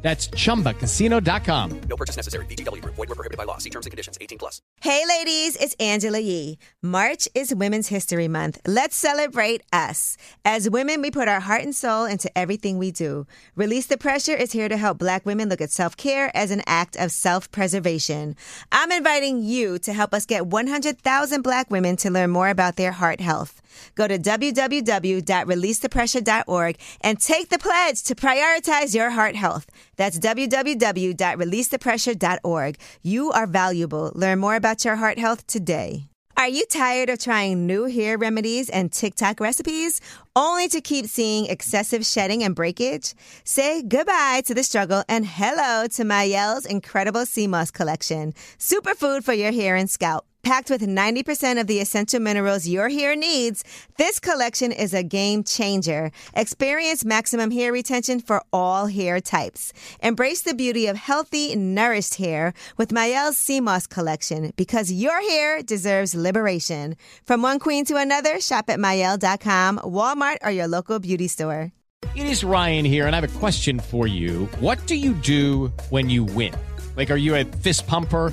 That's chumbacasino.com. No purchase necessary. VGW Group. Void were prohibited by law. See terms and conditions. 18 plus. Hey, ladies, it's Angela Yee. March is Women's History Month. Let's celebrate us. As women, we put our heart and soul into everything we do. Release the Pressure is here to help Black women look at self care as an act of self preservation. I'm inviting you to help us get 100,000 Black women to learn more about their heart health. Go to www.releasethepressure.org and take the pledge to prioritize your heart health. That's www.releasethepressure.org. You are valuable. Learn more about your heart health today. Are you tired of trying new hair remedies and TikTok recipes only to keep seeing excessive shedding and breakage? Say goodbye to the struggle and hello to Mielle's incredible sea moss collection. Superfood for your hair and scalp. Packed with 90% of the essential minerals your hair needs, this collection is a game changer. Experience maximum hair retention for all hair types. Embrace the beauty of healthy, nourished hair with Mielle's Moss collection because your hair deserves liberation. From one queen to another, shop at Mielle.com, Walmart, or your local beauty store. It is Ryan here, and I have a question for you. What do you do when you win? Like, are you a fist pumper?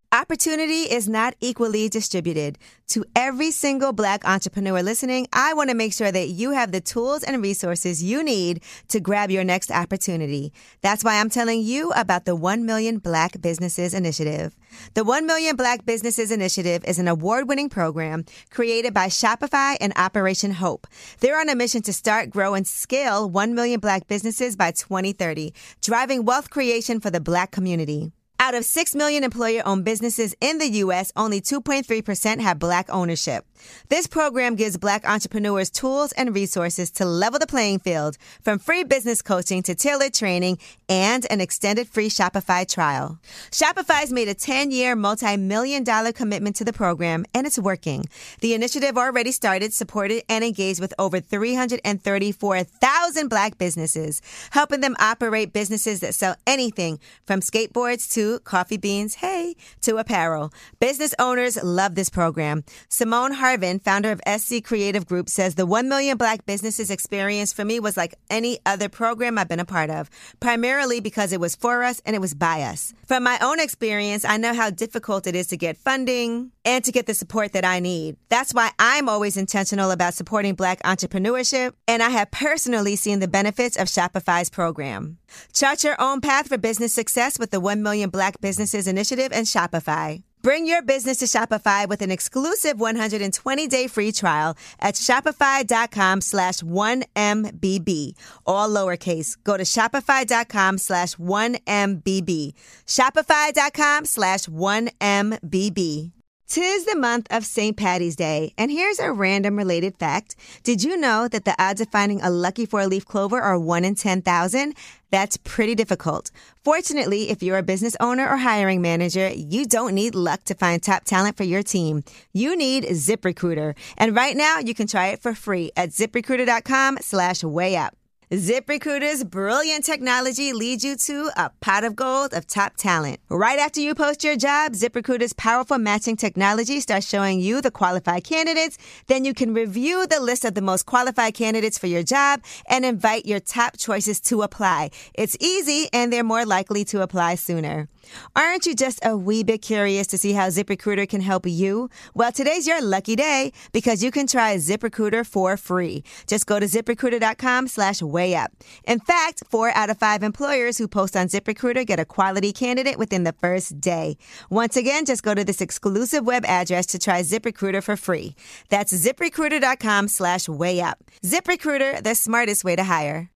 Opportunity is not equally distributed. To every single Black entrepreneur listening, I want to make sure that you have the tools and resources you need to grab your next opportunity. That's why I'm telling you about the 1 Million Black Businesses Initiative. The 1 Million Black Businesses Initiative is an award winning program created by Shopify and Operation Hope. They're on a mission to start, grow, and scale 1 million Black businesses by 2030, driving wealth creation for the Black community. Out of 6 million employer owned businesses in the U.S., only 2.3% have Black ownership. This program gives Black entrepreneurs tools and resources to level the playing field, from free business coaching to tailored training and an extended free Shopify trial. Shopify's made a 10 year, multi million dollar commitment to the program, and it's working. The initiative already started, supported, and engaged with over 334,000 Black businesses, helping them operate businesses that sell anything from skateboards to coffee beans, hey, to apparel. Business owners love this program. Simone Harvin, founder of SC Creative Group, says the 1 million black businesses experience for me was like any other program I've been a part of, primarily because it was for us and it was by us. From my own experience, I know how difficult it is to get funding and to get the support that I need. That's why I'm always intentional about supporting black entrepreneurship, and I have personally seen the benefits of Shopify's program. Chart your own path for business success with the 1 Million Black Businesses Initiative and Shopify. Bring your business to Shopify with an exclusive 120-day free trial at shopify.com slash 1MBB. All lowercase. Go to shopify.com slash 1MBB. Shopify.com slash 1MBB. Tis the month of St. Patty's Day, and here's a random related fact. Did you know that the odds of finding a lucky four leaf clover are 1 in 10,000? That's pretty difficult. Fortunately, if you're a business owner or hiring manager, you don't need luck to find top talent for your team. You need ZipRecruiter. And right now, you can try it for free at ziprecruiter.com slash way up. ZipRecruiter's brilliant technology leads you to a pot of gold of top talent. Right after you post your job, ZipRecruiter's powerful matching technology starts showing you the qualified candidates. Then you can review the list of the most qualified candidates for your job and invite your top choices to apply. It's easy and they're more likely to apply sooner. Aren't you just a wee bit curious to see how ZipRecruiter can help you? Well, today's your lucky day because you can try ZipRecruiter for free. Just go to ziprecruiter.com slash way up. In fact, four out of five employers who post on ZipRecruiter get a quality candidate within the first day. Once again, just go to this exclusive web address to try ZipRecruiter for free. That's ziprecruiter.com slash way up. ZipRecruiter, the smartest way to hire.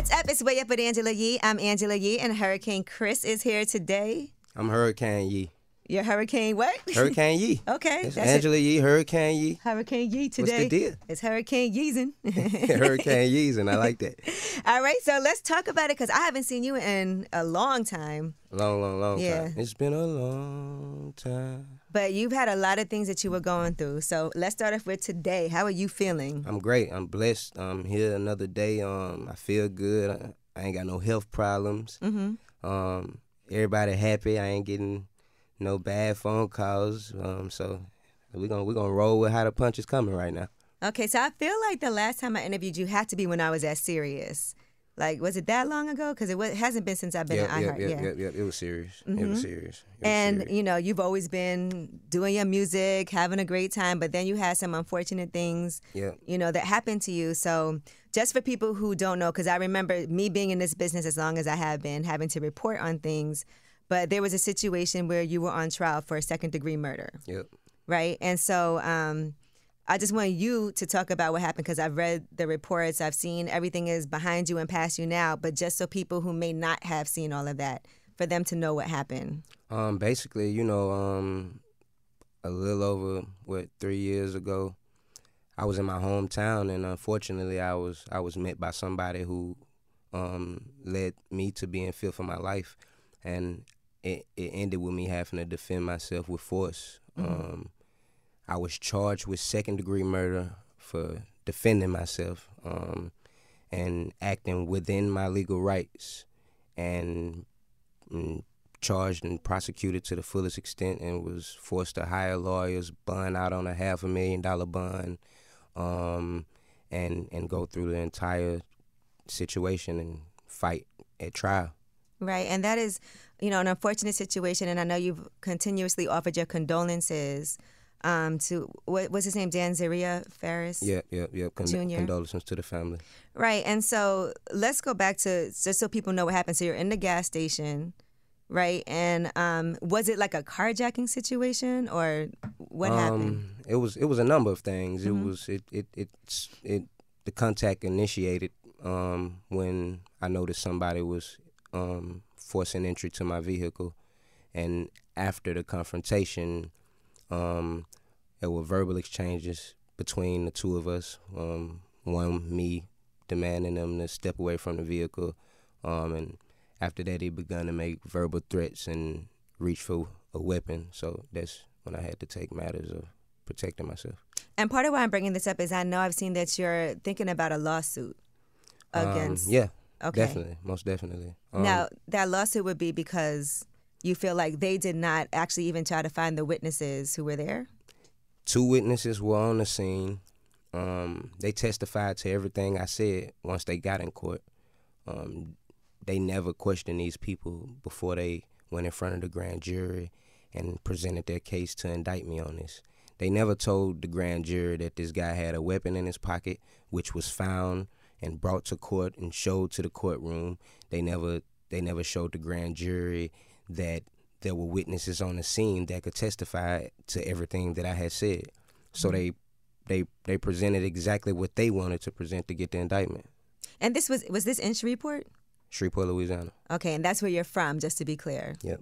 What's up? It's Way Up with Angela Yee. I'm Angela Yee, and Hurricane Chris is here today. I'm Hurricane Yee. Your Hurricane what? Hurricane Yee. Okay, that's it. Angela Yee, Hurricane Yee. Hurricane Yee today. What's the deal? It's Hurricane Yeezin. Hurricane Yees, and I like that. All right, so let's talk about it because I haven't seen you in a long time, Long, long, long Yeah. time. It's been a long time. But you've had a lot of things that you were going through. So let's start off with today. How are you feeling? I'm great. I'm blessed. I'm here another day. Um, I feel good. I, I ain't got no health problems. Mm-hmm. Um, everybody happy. I ain't getting no bad phone calls. Um, so we're gonna we're gonna roll with how the punch is coming right now. Okay, so I feel like the last time I interviewed you had to be when I was at Sirius. Like, was it that long ago? Because it wa- hasn't been since I've been Yep, at yep, iHeart. yep, yeah. yep, yep. It was serious. It was serious. It was And serious. you know, you've always been doing your music, having a great time, but then you had some unfortunate things, Yep. you know, that happened to you. So, just for people who don't know, because I remember me being in this business as long as I have been, having to report on things, but there was a situation where you were on trial for a second degree murder, Yep. right? And so, um, I just want you to talk about what happened because I've read the reports, I've seen everything is behind you and past you now, but just so people who may not have seen all of that, for them to know what happened. Um, basically, you know, um, a little over what three years ago, I was in my hometown, and unfortunately, I was I was met by somebody who um, led me to be in fear for my life, and it, it ended with me having to defend myself with force. Um, I was charged with second degree murder for defending myself um, and acting within my legal rights, and mm, charged and prosecuted to the fullest extent and was forced to hire lawyers, bond out on a half a million dollar bond, um, and and go through the entire situation and fight at trial. Right, and that is, you know, an unfortunate situation. And I know you've continuously offered your condolences um, to what was his name, Dan Zaria Ferris. Yeah, yeah, yeah. Con- Junior. condolences to the family. Right, and so let's go back to just so people know what happened. So you're in the gas station, right? And um, was it like a carjacking situation, or what happened? Um, it was it was a number of things. Mm-hmm. It was it it it's it the contact initiated um, when I noticed somebody was um, forcing entry to my vehicle, and after the confrontation, um, there were verbal exchanges between the two of us. Um, one me demanding them to step away from the vehicle, um, and after that, he begun to make verbal threats and reach for a weapon. So that's when I had to take matters of protecting myself. And part of why I'm bringing this up is I know I've seen that you're thinking about a lawsuit against. Um, yeah, Okay. definitely, most definitely. Um, now that lawsuit would be because you feel like they did not actually even try to find the witnesses who were there. two witnesses were on the scene. Um, they testified to everything I said once they got in court. Um, they never questioned these people before they went in front of the grand jury and presented their case to indict me on this. They never told the grand jury that this guy had a weapon in his pocket, which was found and brought to court and showed to the courtroom. They never they never showed the grand jury that there were witnesses on the scene that could testify to everything that I had said. So mm-hmm. they they they presented exactly what they wanted to present to get the indictment. And this was was this in Shreveport? Shreveport, Louisiana. Okay, and that's where you're from, just to be clear. Yep.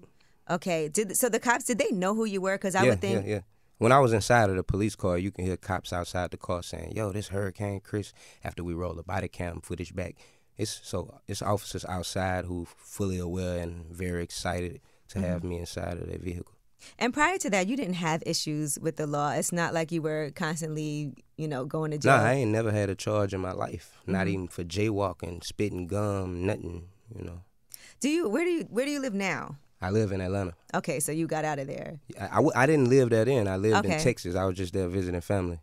Okay, did so the cops did they know who you were? Because I yeah, would think yeah, yeah. When I was inside of the police car, you can hear cops outside the car saying, "Yo, this Hurricane Chris." After we roll the body cam footage back, it's so it's officers outside who fully aware and very excited to have Mm-hmm. me inside of their vehicle. And prior to that, you didn't have issues with the law. It's not like you were constantly, you know, going to jail. Nah, I ain't never had a charge in my life. Not Mm-hmm. even for jaywalking, spitting gum, nothing. You know. do you? Where do you? Where do you live now? I live in Atlanta. Okay, so you got out of there. I, I, w- I didn't live that in. I lived Okay. in Texas. I was just there visiting family.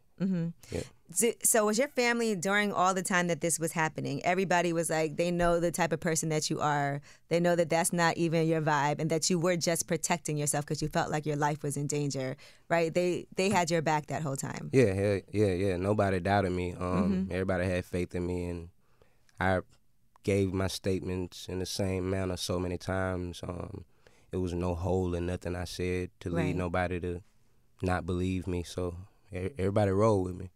So- So was your family during all the time that this was happening? Everybody was like, they know the type of person that you are. They know that that's not even your vibe, and that you were just protecting yourself because you felt like your life was in danger, right? They they had your back that whole time. Yeah, yeah, yeah, yeah. Nobody doubted me. Um, everybody had faith in me, and I gave my statements in the same manner so many times. Um, it was no hole in nothing I said to Right. lead nobody to not believe me. So everybody rolled with me.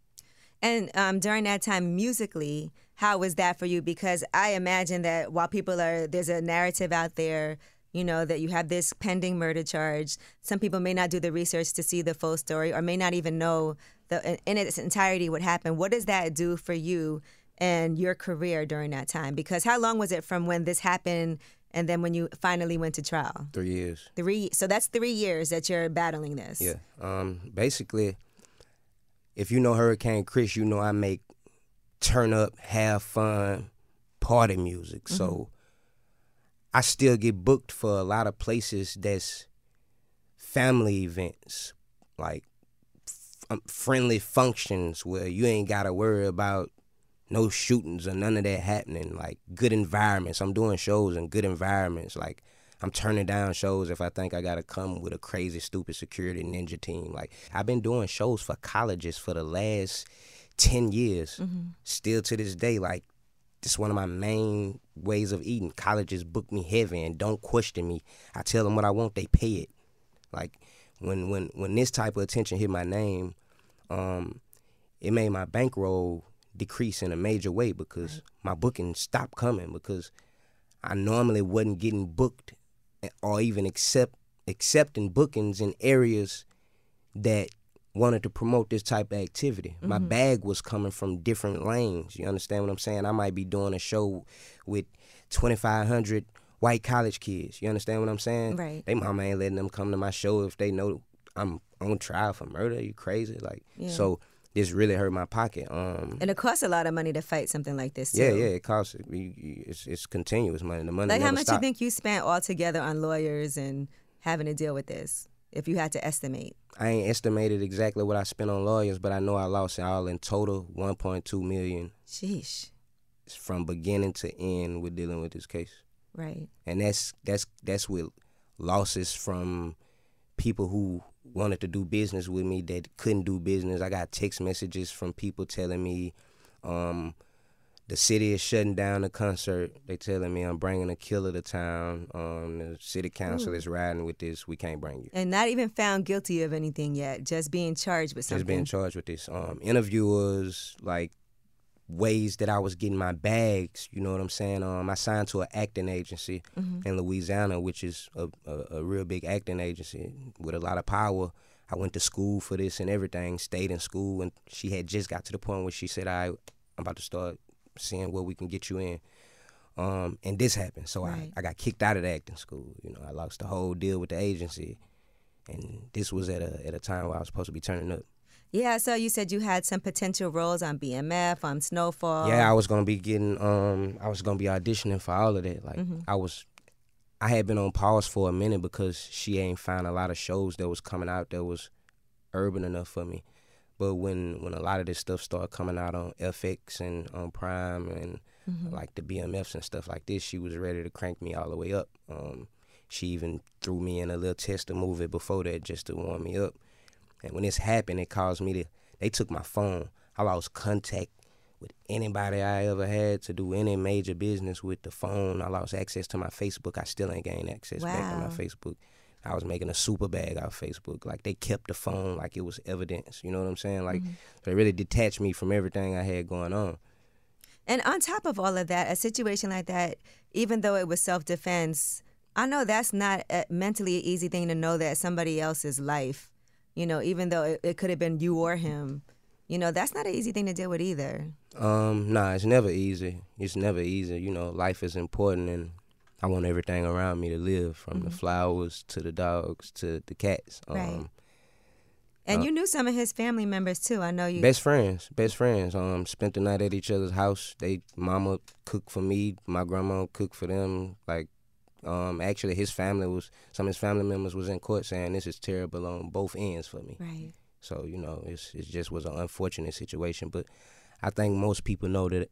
And um, during that time, musically, how was that for you? Because I imagine that while people are, there's a narrative out there, you know, that you have this pending murder charge. Some people may not do the research to see the full story or may not even know the in its entirety what happened. What does that do for you and your career during that time? Because how long was it from when this happened and then when you finally went to trial? Three years. Three. So that's three years that you're battling this. Yeah. Um, basically, if you know Hurricane Chris, you know I make turn up, have fun, party music. So I still get booked for a lot of places that's family events, like f- um, friendly functions where you ain't got to worry about no shootings or none of that happening. Like good environments. I'm doing shows in good environments. Like I'm turning down shows if I think I gotta come with a crazy, stupid security ninja team. Like I've been doing shows for colleges for the last ten years. Still to this day, like it's one of my main ways of eating. Colleges book me heavy and don't question me. I tell them what I want, they pay it. Like when when when this type of attention hit my name, um, it made my bankroll decrease in a major way because my booking stopped coming because I normally wasn't getting booked or even accept accepting bookings in areas that wanted to promote this type of activity. My mm-hmm. bag was coming from different lanes. You understand what I'm saying? I might be doing a show with 2,500 white college kids. You understand what I'm saying? Right. They mama ain't letting them come to my show if they know I'm on trial for murder. You crazy? Like Yeah. so. This really hurt my pocket. Um, And it costs a lot of money to fight something like this, too. yeah, yeah, it costs. It's, it's continuous money. The money Like, how much stop. you think you spent altogether on lawyers and having to deal with this, if you had to estimate? I ain't estimated exactly what I spent on lawyers, but I know I lost all in total 1.2 million Sheesh. from beginning to end with dealing with this case. Right. and that's that's that's with losses from people who wanted to do business with me that couldn't do business. I got text messages from people telling me um, the city is shutting down the concert. They telling me I'm bringing a killer to town. Um, the city council is riding with this. We can't bring you. And not even found guilty of anything yet, just being charged with something. Just being charged with this. Um, interviewers like ways that I was getting my bags. You know what I'm saying? Um, I signed to an acting agency in Louisiana, which is a, a, a real big acting agency with a lot of power. I went to school for this and everything. Stayed in school, and she had just got to the point where she said, "I, I'm about to start seeing where we can get you in." Um, and this happened, so Right. I, I got kicked out of the acting school. You know, I lost the whole deal with the agency, and this was at a at a time where I was supposed to be turning up. Yeah, so you said you had some potential roles on BMF, on Snowfall. Yeah, I was gonna be getting um I was gonna be auditioning for all of that. Like I was I had been on pause for a minute because she ain't found a lot of shows that was coming out that was urban enough for me. But when when a lot of this stuff started coming out on FX and on Prime and like the BMFs and stuff like this, she was ready to crank me all the way up. Um, she even threw me in a little tester movie before that just to warm me up. And when this happened, it caused me to. They took my phone. I lost contact with anybody I ever had to do any major business with the phone. I lost access to my Facebook. I still ain't gained access back to my Facebook. I was making a super bag out of Facebook. Like they kept the phone like it was evidence. You know what I'm saying? Like mm-hmm. they really detached me from everything I had going on. And on top of all of that, a situation like that, even though it was self defense, I know that's not a mentally an easy thing to know that somebody else's life, you know, even though it, it could have been you or him, you know, that's not an easy thing to deal with either. Um, nah, it's never easy. It's never easy. You know, life is important, and I want everything around me to live, from the flowers to the dogs to the cats. Um, Right. And you knew some of his family members too. I know you. Best friends, best friends. Um, spent the night at each other's house. They mama cooked for me, my grandma cooked for them. Like, um, actually, his family was some of his family members was in court saying this is terrible on both ends for me. right. So you know, it's it just was an unfortunate situation. But I think most people know that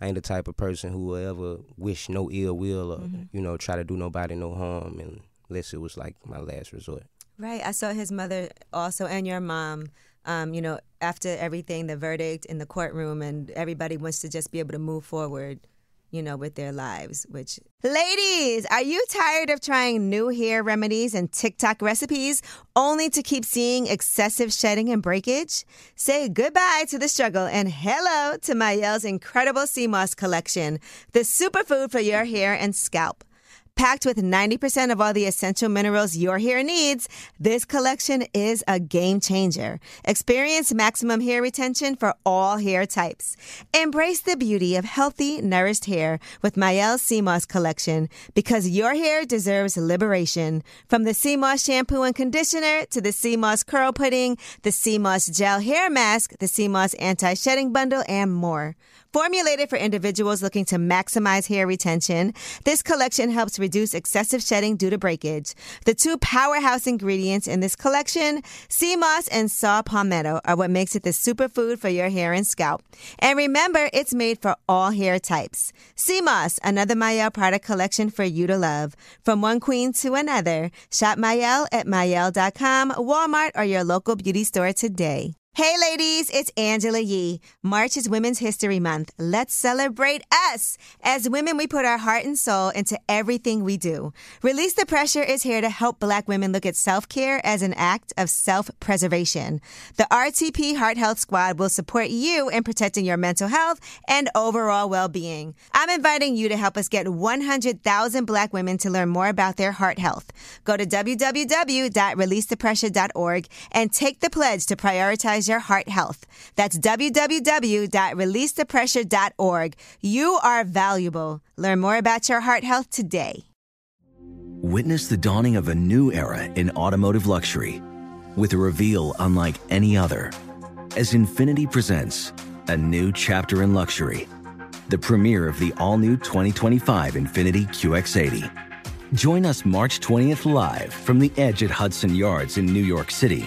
I ain't the type of person who will ever wish no ill will or you know try to do nobody no harm unless it was like my last resort. Right. I saw his mother also and your mom. Um, you know, after everything, the verdict in the courtroom, and everybody wants to just be able to move forward, you know, with their lives. Which, ladies, are you tired of trying new hair remedies and TikTok recipes only to keep seeing excessive shedding and breakage? Say goodbye to the struggle and hello to Mielle's incredible sea moss collection, the superfood for your hair and scalp. Packed with 90% of all the essential minerals your hair needs, this collection is a game changer. Experience maximum hair retention for all hair types. Embrace the beauty of healthy, nourished hair with Mielle CMOS collection because your hair deserves liberation. From the sea moss shampoo and conditioner to the sea moss curl pudding, the sea moss gel hair mask, the sea moss anti-shedding bundle, and more. Formulated for individuals looking to maximize hair retention, this collection helps reduce excessive shedding due to breakage. The two powerhouse ingredients in this collection, sea moss and saw palmetto, are what makes it the superfood for your hair and scalp. And remember, it's made for all hair types. Sea moss, another Mielle product collection for you to love. From one queen to another, shop Mielle at Mielle.com, Walmart, or your local beauty store today. Hey ladies, it's Angela Yee. March is Women's History Month. Let's celebrate us. As women, we put our heart and soul into everything we do. Release the Pressure is here to help black women look at self-care as an act of self-preservation. The RTP Heart Health Squad will support you in protecting your mental health and overall well-being. I'm inviting you to help us get 100,000 black women to learn more about their heart health. Go to www.releasethepressure.org and take the pledge to prioritize your heart health. That's www.releasethepressure.org. You are valuable. Learn more about your heart health today. Witness the dawning of a new era in automotive luxury with a reveal unlike any other as Infiniti presents a new chapter in luxury, the premiere of the all new 2025 Infiniti QX80. Join us March 20th live from the edge at Hudson Yards in New York City,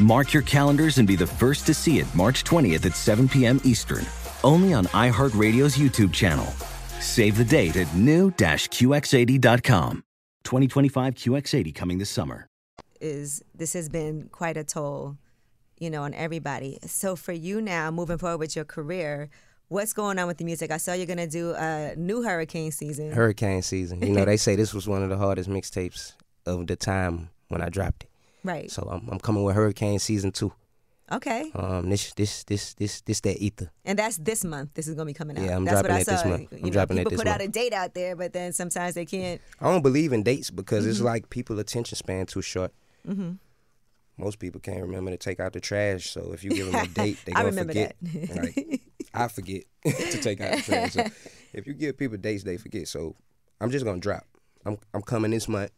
Mark your calendars and be the first to see it March 20th at 7 p.m. Eastern, only on iHeartRadio's YouTube channel. Save the date at new-QX80.com. 2025 QX80 coming this summer. is this has been quite a toll, you know, on everybody. So for you now, moving forward with your career, what's going on with the music? I saw you're gonna do a new hurricane season. Hurricane season. You know, they say this was one of the hardest mixtapes of the time when I dropped it. Right. So I'm, I'm coming with Hurricane season two. Okay. Um, this this this this this that ether. And that's this month. This is gonna be coming out. Yeah, I'm that's dropping what I it this month. I'm You know, dropping it people this put out a date out there, but then sometimes they can't. I don't believe in dates because Mm-hmm. it's like people attention span too short. Most people can't remember to take out the trash. So if you give them a date, they gonna forget. that. Like, I forget to take out the trash. So if you give people dates, they forget. So I'm just gonna drop. I'm I'm coming this month.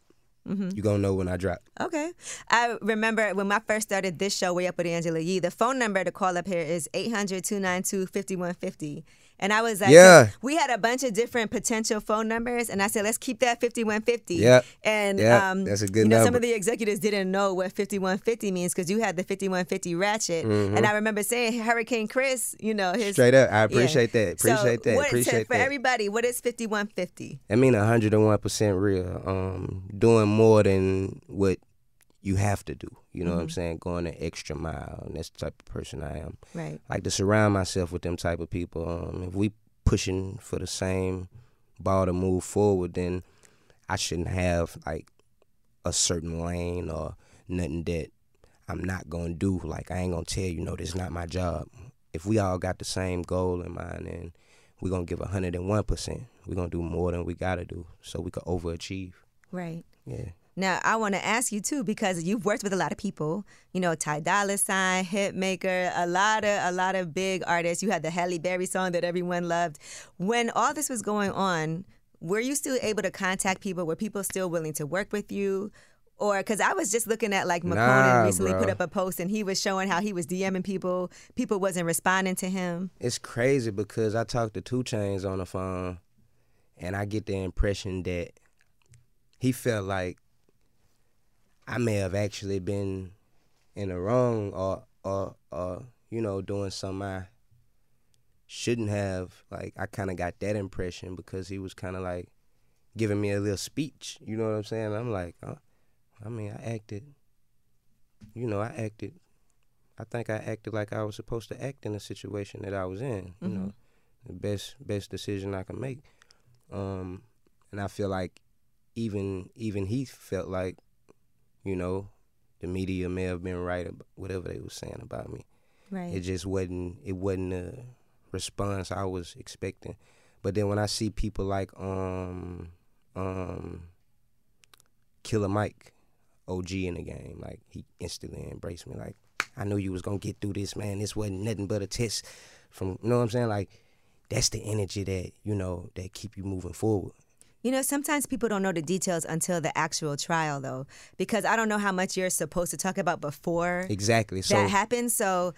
Mm-hmm. You gonna know when I drop. Okay. I remember when I first started this show, Way Up with Angela Yee, the phone number to call up here is 800 292 5150. And I was like, Yeah. we had a bunch of different potential phone numbers, and I said, let's keep that 5150. Yeah. And um, That's a good you know, some of the executives didn't know what 5150 means because you had the 5150 ratchet. And I remember saying, Hurricane Chris, you know, his. Mm-hmm. Straight up, I Yeah. appreciate that. So Appreciate that. what- Appreciate for that. everybody, what is 5150? I mean, 101 percent real. Um, doing more than what you have to do. You know what I'm saying? Going an extra mile, and that's the type of person I am. Right. Like to surround myself with them type of people. Um, if we pushing for the same ball to move forward, then I shouldn't have like a certain lane or nothing that I'm not gonna do. Like I ain't gonna tell you, no, this is not my job. If we all got the same goal in mind, and we're gonna give hundred and one percent. We're gonna do more than we gotta do, so we can overachieve. Right. Yeah. Now, I want to ask you too because you've worked with a lot of people. You know, Ty Dolla Sign, Hitmaka, a lot of a lot of big artists. You had the Halle Berry song that everyone loved. When all this was going on, were you still able to contact people? Were people still willing to work with you? Or because I was just looking at like McConan Nah, recently bro. put up a post and he was showing how he was DMing people. People wasn't responding to him. It's crazy because I talked to 2 Chainz on the phone, and I get the impression that he felt like I may have actually been in the wrong, or or or you know doing something I shouldn't have. Like I kind of got that impression because he was kind of like giving me a little speech. You know what I'm saying? I'm like, uh, I mean, I acted. You know, I acted. I think I acted like I was supposed to act in the situation that I was in. You know, the best best decision I can make. Um, and I feel like even even he felt like, you know, the media may have been right about whatever they were saying about me. Right. It just wasn't it wasn't a response I was expecting. But then when I see people like um um Killer Mike, OG in the game, like he instantly embraced me. Like I knew you was gonna get through this, man. This wasn't nothing but a test from you know what I'm saying? Like that's the energy that, you know, that keep you moving forward. You know, sometimes people don't know the details until the actual trial, though, because I don't know how much you're supposed to talk about before Exactly. So that happens. So,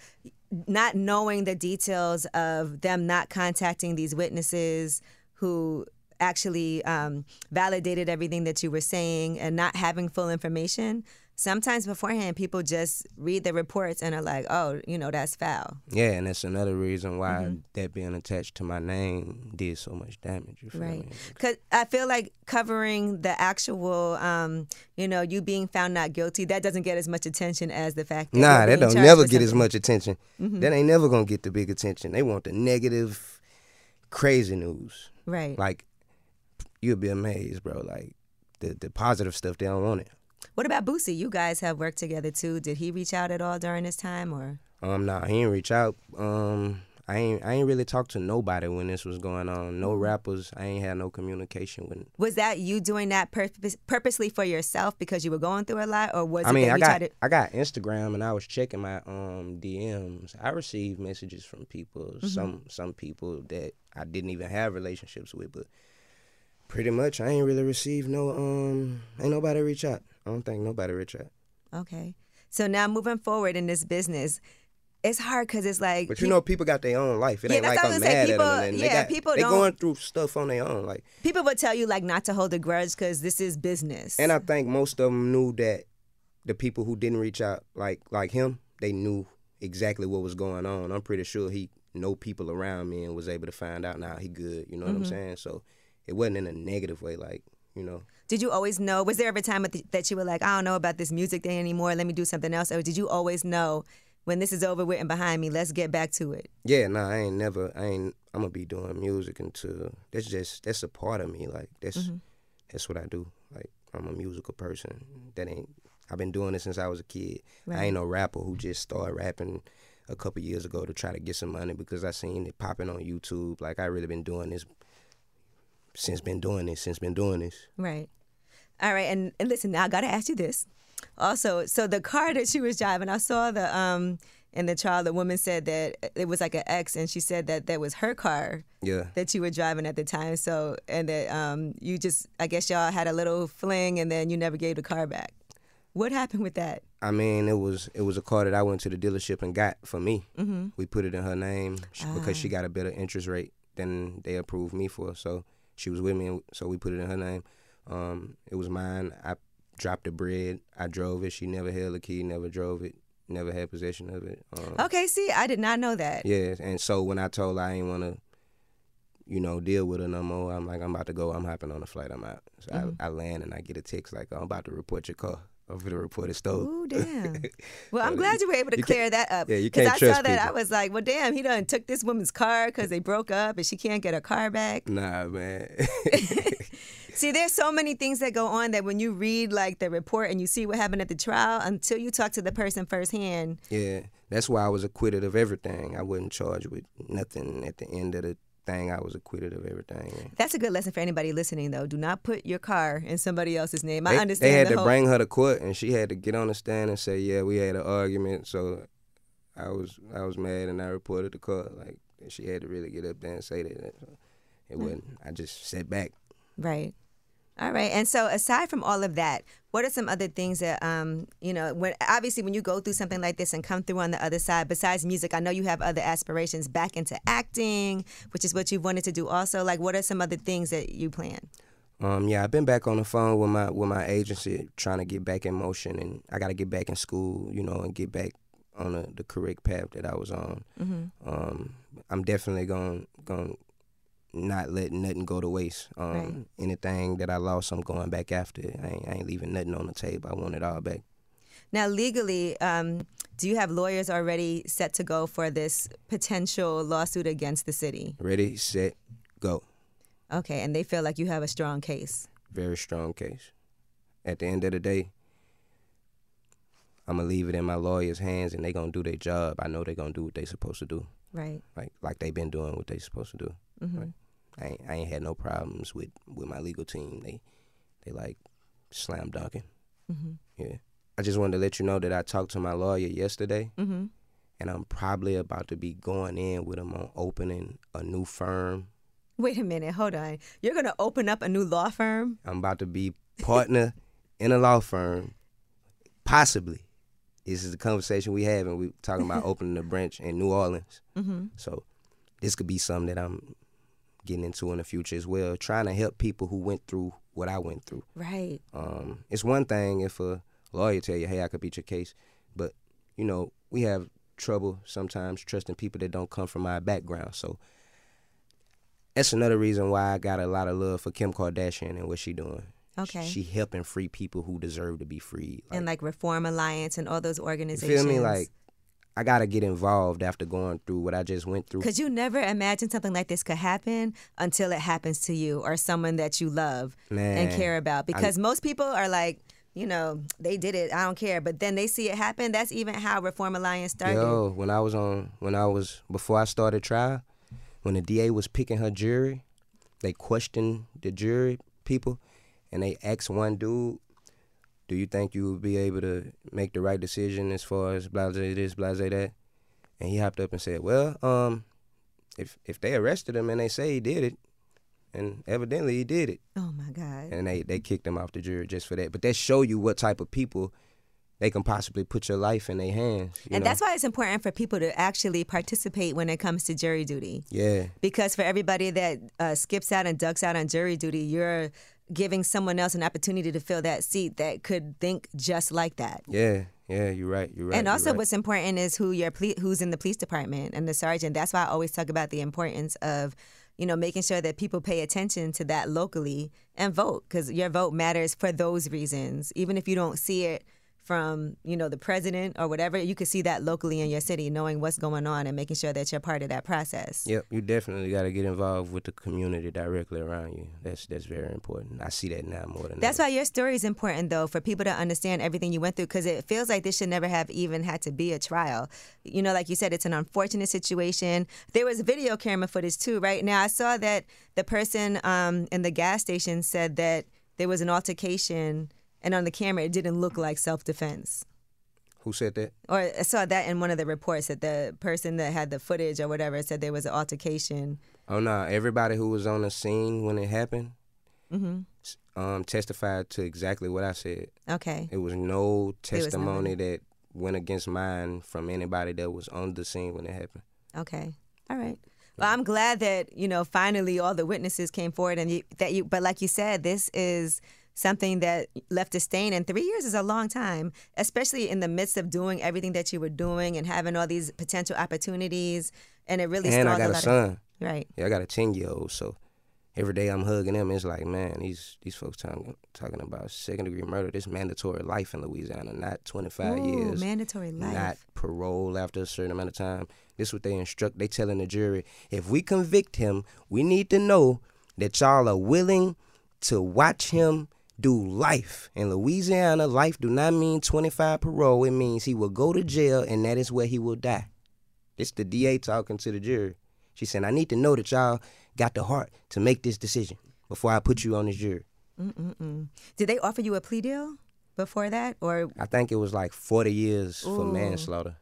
not knowing the details of them not contacting these witnesses who actually um, validated everything that you were saying and not having full information, sometimes beforehand people just read the reports and are like, oh, you know, that's foul. Yeah, and that's another reason why that being attached to my name did so much damage. You feel Right. Because I feel like covering the actual, um, you know, you being found not guilty, that doesn't get as much attention as the fact that. Nah, that don't never get as much attention. That ain't never gonna get the big attention. They want the negative, crazy news. Right. Like you'll be amazed, bro. Like the the positive stuff, they don't want it. What about Boosie? You guys have worked together too. Did he reach out at all during this time or? Um, nah, he ain't reach out. Um, I ain't I ain't really talked to nobody when this was going on. No rappers. I ain't had no communication with. Was that you doing that purpose, purposely for yourself because you were going through a lot, or was I it mean, that I you got to? I got Instagram and I was checking my um DMs. I received messages from people, Mm-hmm. some some people that I didn't even have relationships with, but pretty much I ain't really received no um ain't nobody reach out. I don't think nobody reach out. Okay. So now moving forward in this business, it's hard because it's like. But you know, people got their own life. It Yeah, ain't like what I I'm was gonna say. mad at People- them. And they yeah, got, people they going through stuff on their own. Like, people would tell you like not to hold a grudge because this is business. and I think most of them knew that the people who didn't reach out, like like him, they knew exactly what was going on. I'm pretty sure he know people around me and was able to find out now he good. You know what Mm-hmm. I'm saying? So it wasn't in a negative way. Like, you know. Did you always know? Was there ever a time that you were like, I don't know about this music thing anymore. Let me do something else, or did you always know when this is over with and behind me, let's get back to it? Yeah, nah, I ain't never. I ain't. I'm gonna be doing music until that's just that's a part of me. Like that's Mm-hmm. that's what I do. Like I'm a musical person. That ain't. I've been doing it since I was a kid. Right. I ain't no rapper who just started rapping a couple years ago to try to get some money because I seen it popping on YouTube. Like I really been doing this since been doing this since been doing this. Right. All right, and, and listen, now I got to ask you this. Also, so the car that she was driving, I saw the um in the trial, the woman said that it was like an ex, and she said that that was her car Yeah. that you were driving at the time. So, and that um you just, I guess y'all had a little fling, and then you never gave the car back. What happened with that? I mean, it was it was a car that I went to the dealership and got for me. Mm-hmm. We put it in her name because she got a better interest rate than they approved me for. So she was with me, and so we put it in her name. Um, it was mine. I dropped the bread. I drove it. She never held the key. Never drove it. Never had possession of it. Um, Okay, see, I did not know that. Yeah, and so when I told her I ain't want to, you know, deal with her no more, I'm like, I'm about to go. I'm hopping on a flight. I'm out. So Mm-hmm. I, I land and I get a text like, I'm about to report your car. I'm going to report it stolen. Ooh, damn. Well, I'm glad you- were able to clear that up. yeah, you can't I trust saw that. I was like, well, damn, he done took this woman's car because they broke up and she can't get her car back. Nah, man. See, there's so many things that go on that when you read like the report and you see what happened at the trial, until you talk to the person firsthand, yeah, that's why I was acquitted of everything. I wasn't charged with nothing at the end of the everything. I was acquitted of everything. That's a good lesson for anybody listening, though. Do not put your car in somebody else's name. I they, understand. They had the to whole- bring her to court, and she had to get on the stand and say, "Yeah, we had an argument." So I was I was mad, and I reported the court. Like she had to really get up there and say that. It mm. wasn't. I just sat back. Right. All right. And so, aside from all of that, what are some other things that, um, you know, when obviously when you go through something like this and come through on the other side, besides music, I know you have other aspirations back into acting, which is what you've wanted to do also. Like, what are some other things that you plan? Um, yeah, I've been back on the phone with my with my agency, trying to get back in motion, and I got to get back in school, you know, and get back on the, the correct path that I was on. Um, I'm definitely going going not letting nothing go to waste. Um, Right. Anything that I lost, I'm going back after. I ain't, I ain't leaving nothing on the table. I want it all back. Now, legally, um, do you have lawyers already set to go for this potential lawsuit against the city? Ready, set, go. Okay. And they feel like you have a strong case. Very strong case. At the end of the day, I'm gonna leave it in my lawyer's hands, and they gonna do their job. I know they gonna do what they supposed to do. Right. like like they've been doing what they supposed to do. Right? I ain't, I ain't had no problems with with my legal team. They they like slam dunking. Yeah, I just wanted to let you know that I talked to my lawyer yesterday, Mm-hmm. and I'm probably about to be going in with him on opening a new firm. Wait a minute. Hold on. You're going to open up a new law firm? I'm about to be partner in a law firm, possibly. This is the conversation we have, and we talking about opening a branch in New Orleans. Mm-hmm. So this could be something that I'm getting into in the future as well. Trying to help people who went through what I went through. Right. Um, it's one thing if a lawyer tell you, "Hey, I could beat your case," but you know we have trouble sometimes trusting people that don't come from our background. So that's another reason why I got a lot of love for Kim Kardashian and what she doing. Okay. She helping free people who deserve to be freed. and like Reform Alliance and all those you organizations. feel me? Like I gotta get involved after going through what I just went through. Because you never imagine something like this could happen until it happens to you or someone that you love and care about. Because most people are like, you know, they did it, I don't care. But then they see it happen. That's even how Reform Alliance started. Yo, when I was on, when I was before I started trial, when the DA was picking her jury, they questioned the jury people, and they asked one dude, "Do you think you would be able to make the right decision as far as blase this, blase that?" And he hopped up and said, "Well, um, if if they arrested him and they say he did it, and evidently he did it, Oh my God. and they they kicked him off the jury just for that. But that show you what type of people." They can possibly put your life in their hands. you and know? that's why it's important for people to actually participate when it comes to jury duty. yeah, Because for everybody that uh, skips out and ducks out on jury duty, you're giving someone else an opportunity to fill that seat that could think just like that. Yeah, yeah, you're right. You're right. and also, right. what's important is who your ple- who's in the police department and the sergeant. That's why I always talk about the importance of, you know, making sure that people pay attention to that locally and vote because your vote matters for those reasons. Even if you don't see it from, you know, the president or whatever, you could see that locally in your city, knowing what's going on and making sure that you're part of that process. Yep, you definitely got to get involved with the community directly around you. That's that's very important. I see that now more than That's ever. why your story is important, though, for people to understand everything you went through, because it feels like this should never have even had to be a trial. You know, like you said, it's an unfortunate situation. There was video camera footage too, right? Now I saw that the person um, in the gas station said that there was an altercation, and on the camera it didn't look like self-defense. Who said that? Or I saw that in one of the reports that the person that had the footage or whatever said there was an altercation. Oh no, everybody who was on the scene when it happened hmm um, testified to exactly what I said. Okay. It was no was testimony that went against mine from anybody that was on the scene when it happened. Okay. All right. Well, I'm glad that you know finally all the witnesses came forward and you, that you. But like you said, this is something that left a stain, and three years is a long time, especially in the midst of doing everything that you were doing and having all these potential opportunities, and it really and I got a lot son. Of, right. Yeah, I got a ten year old. So every day I'm hugging him. It's like, man, these these folks talking talking about second degree murder. This mandatory life in Louisiana, not 25 Ooh, years. mandatory life. not parole after a certain amount of time. This is what they instruct. They telling the jury, if we convict him, we need to know that y'all are willing to watch him do life. In Louisiana, life do not mean 25 parole. It means he will go to jail and that is where he will die. It's the DA talking to the jury. She said, I need to know that y'all got the heart to make this decision before I put you on this jury. Mm-mm-mm. Did they offer you a plea deal before that, or I think it was like 40 years for manslaughter.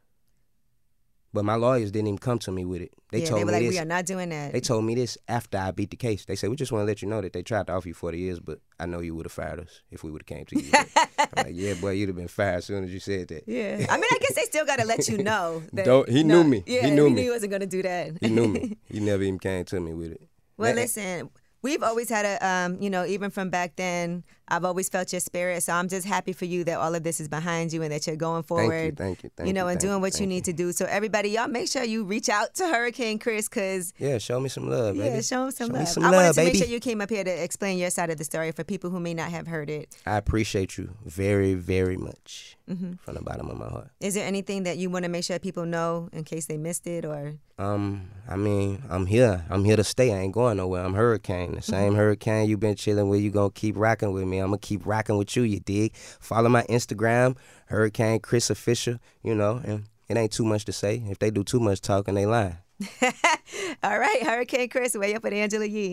But my lawyers didn't even come to me with it. They yeah, told they were me like, this. we are not doing that. They told me this after I beat the case. They said, we just want to let you know that they tried to offer you 40 years, but I know you would have fired us if we would have came to you. I'm like, yeah, boy, you'd have been fired as soon as you said that. yeah, I mean, I guess they still got to let you know. That, Don't- he no, knew me. He Yeah, knew he me. knew he wasn't going to do that. He knew me. He never even came to me with it. Well, That- listen, we've always had a, um, you know, even from back then, I've always felt your spirit. So I'm just happy for you that all of this is behind you and that you're going forward. thank you, thank you know, you, know, and doing what you thank need to do. So everybody, y'all make sure you reach out to Hurricane Chris because. Yeah, show me some love, baby. Yeah, show him some Show me love. some I wanted love, to make sure you came up here to explain your side of the story for people who may not have heard it. I appreciate you very, very much Mm-hmm. from the bottom of my heart. Is there anything that you want to make sure people know in case they missed it or? Um, I mean, I'm here. I'm here to stay. I ain't going nowhere. I'm Hurricane, the same Mm-hmm. Hurricane you've been chilling with. You gonna keep rocking with me. I'm gonna keep rocking with you. You dig? Follow my Instagram, Hurricane Chris Official. You know, and it ain't too much to say. If they do too much talking, they lying. All right, Hurricane Chris, way up with Angela Yee.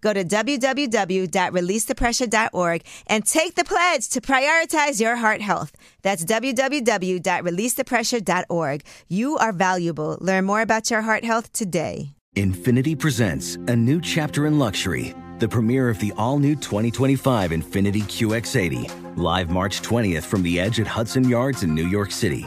Go to www.releasethepressure.org and take the pledge to prioritize your heart health. That's www.releasethepressure.org. You are valuable. Learn more about your heart health today. Infiniti presents a new chapter in luxury, the premiere of the all new 2025 Infiniti QX80, live March 20th from the edge at Hudson Yards in New York City,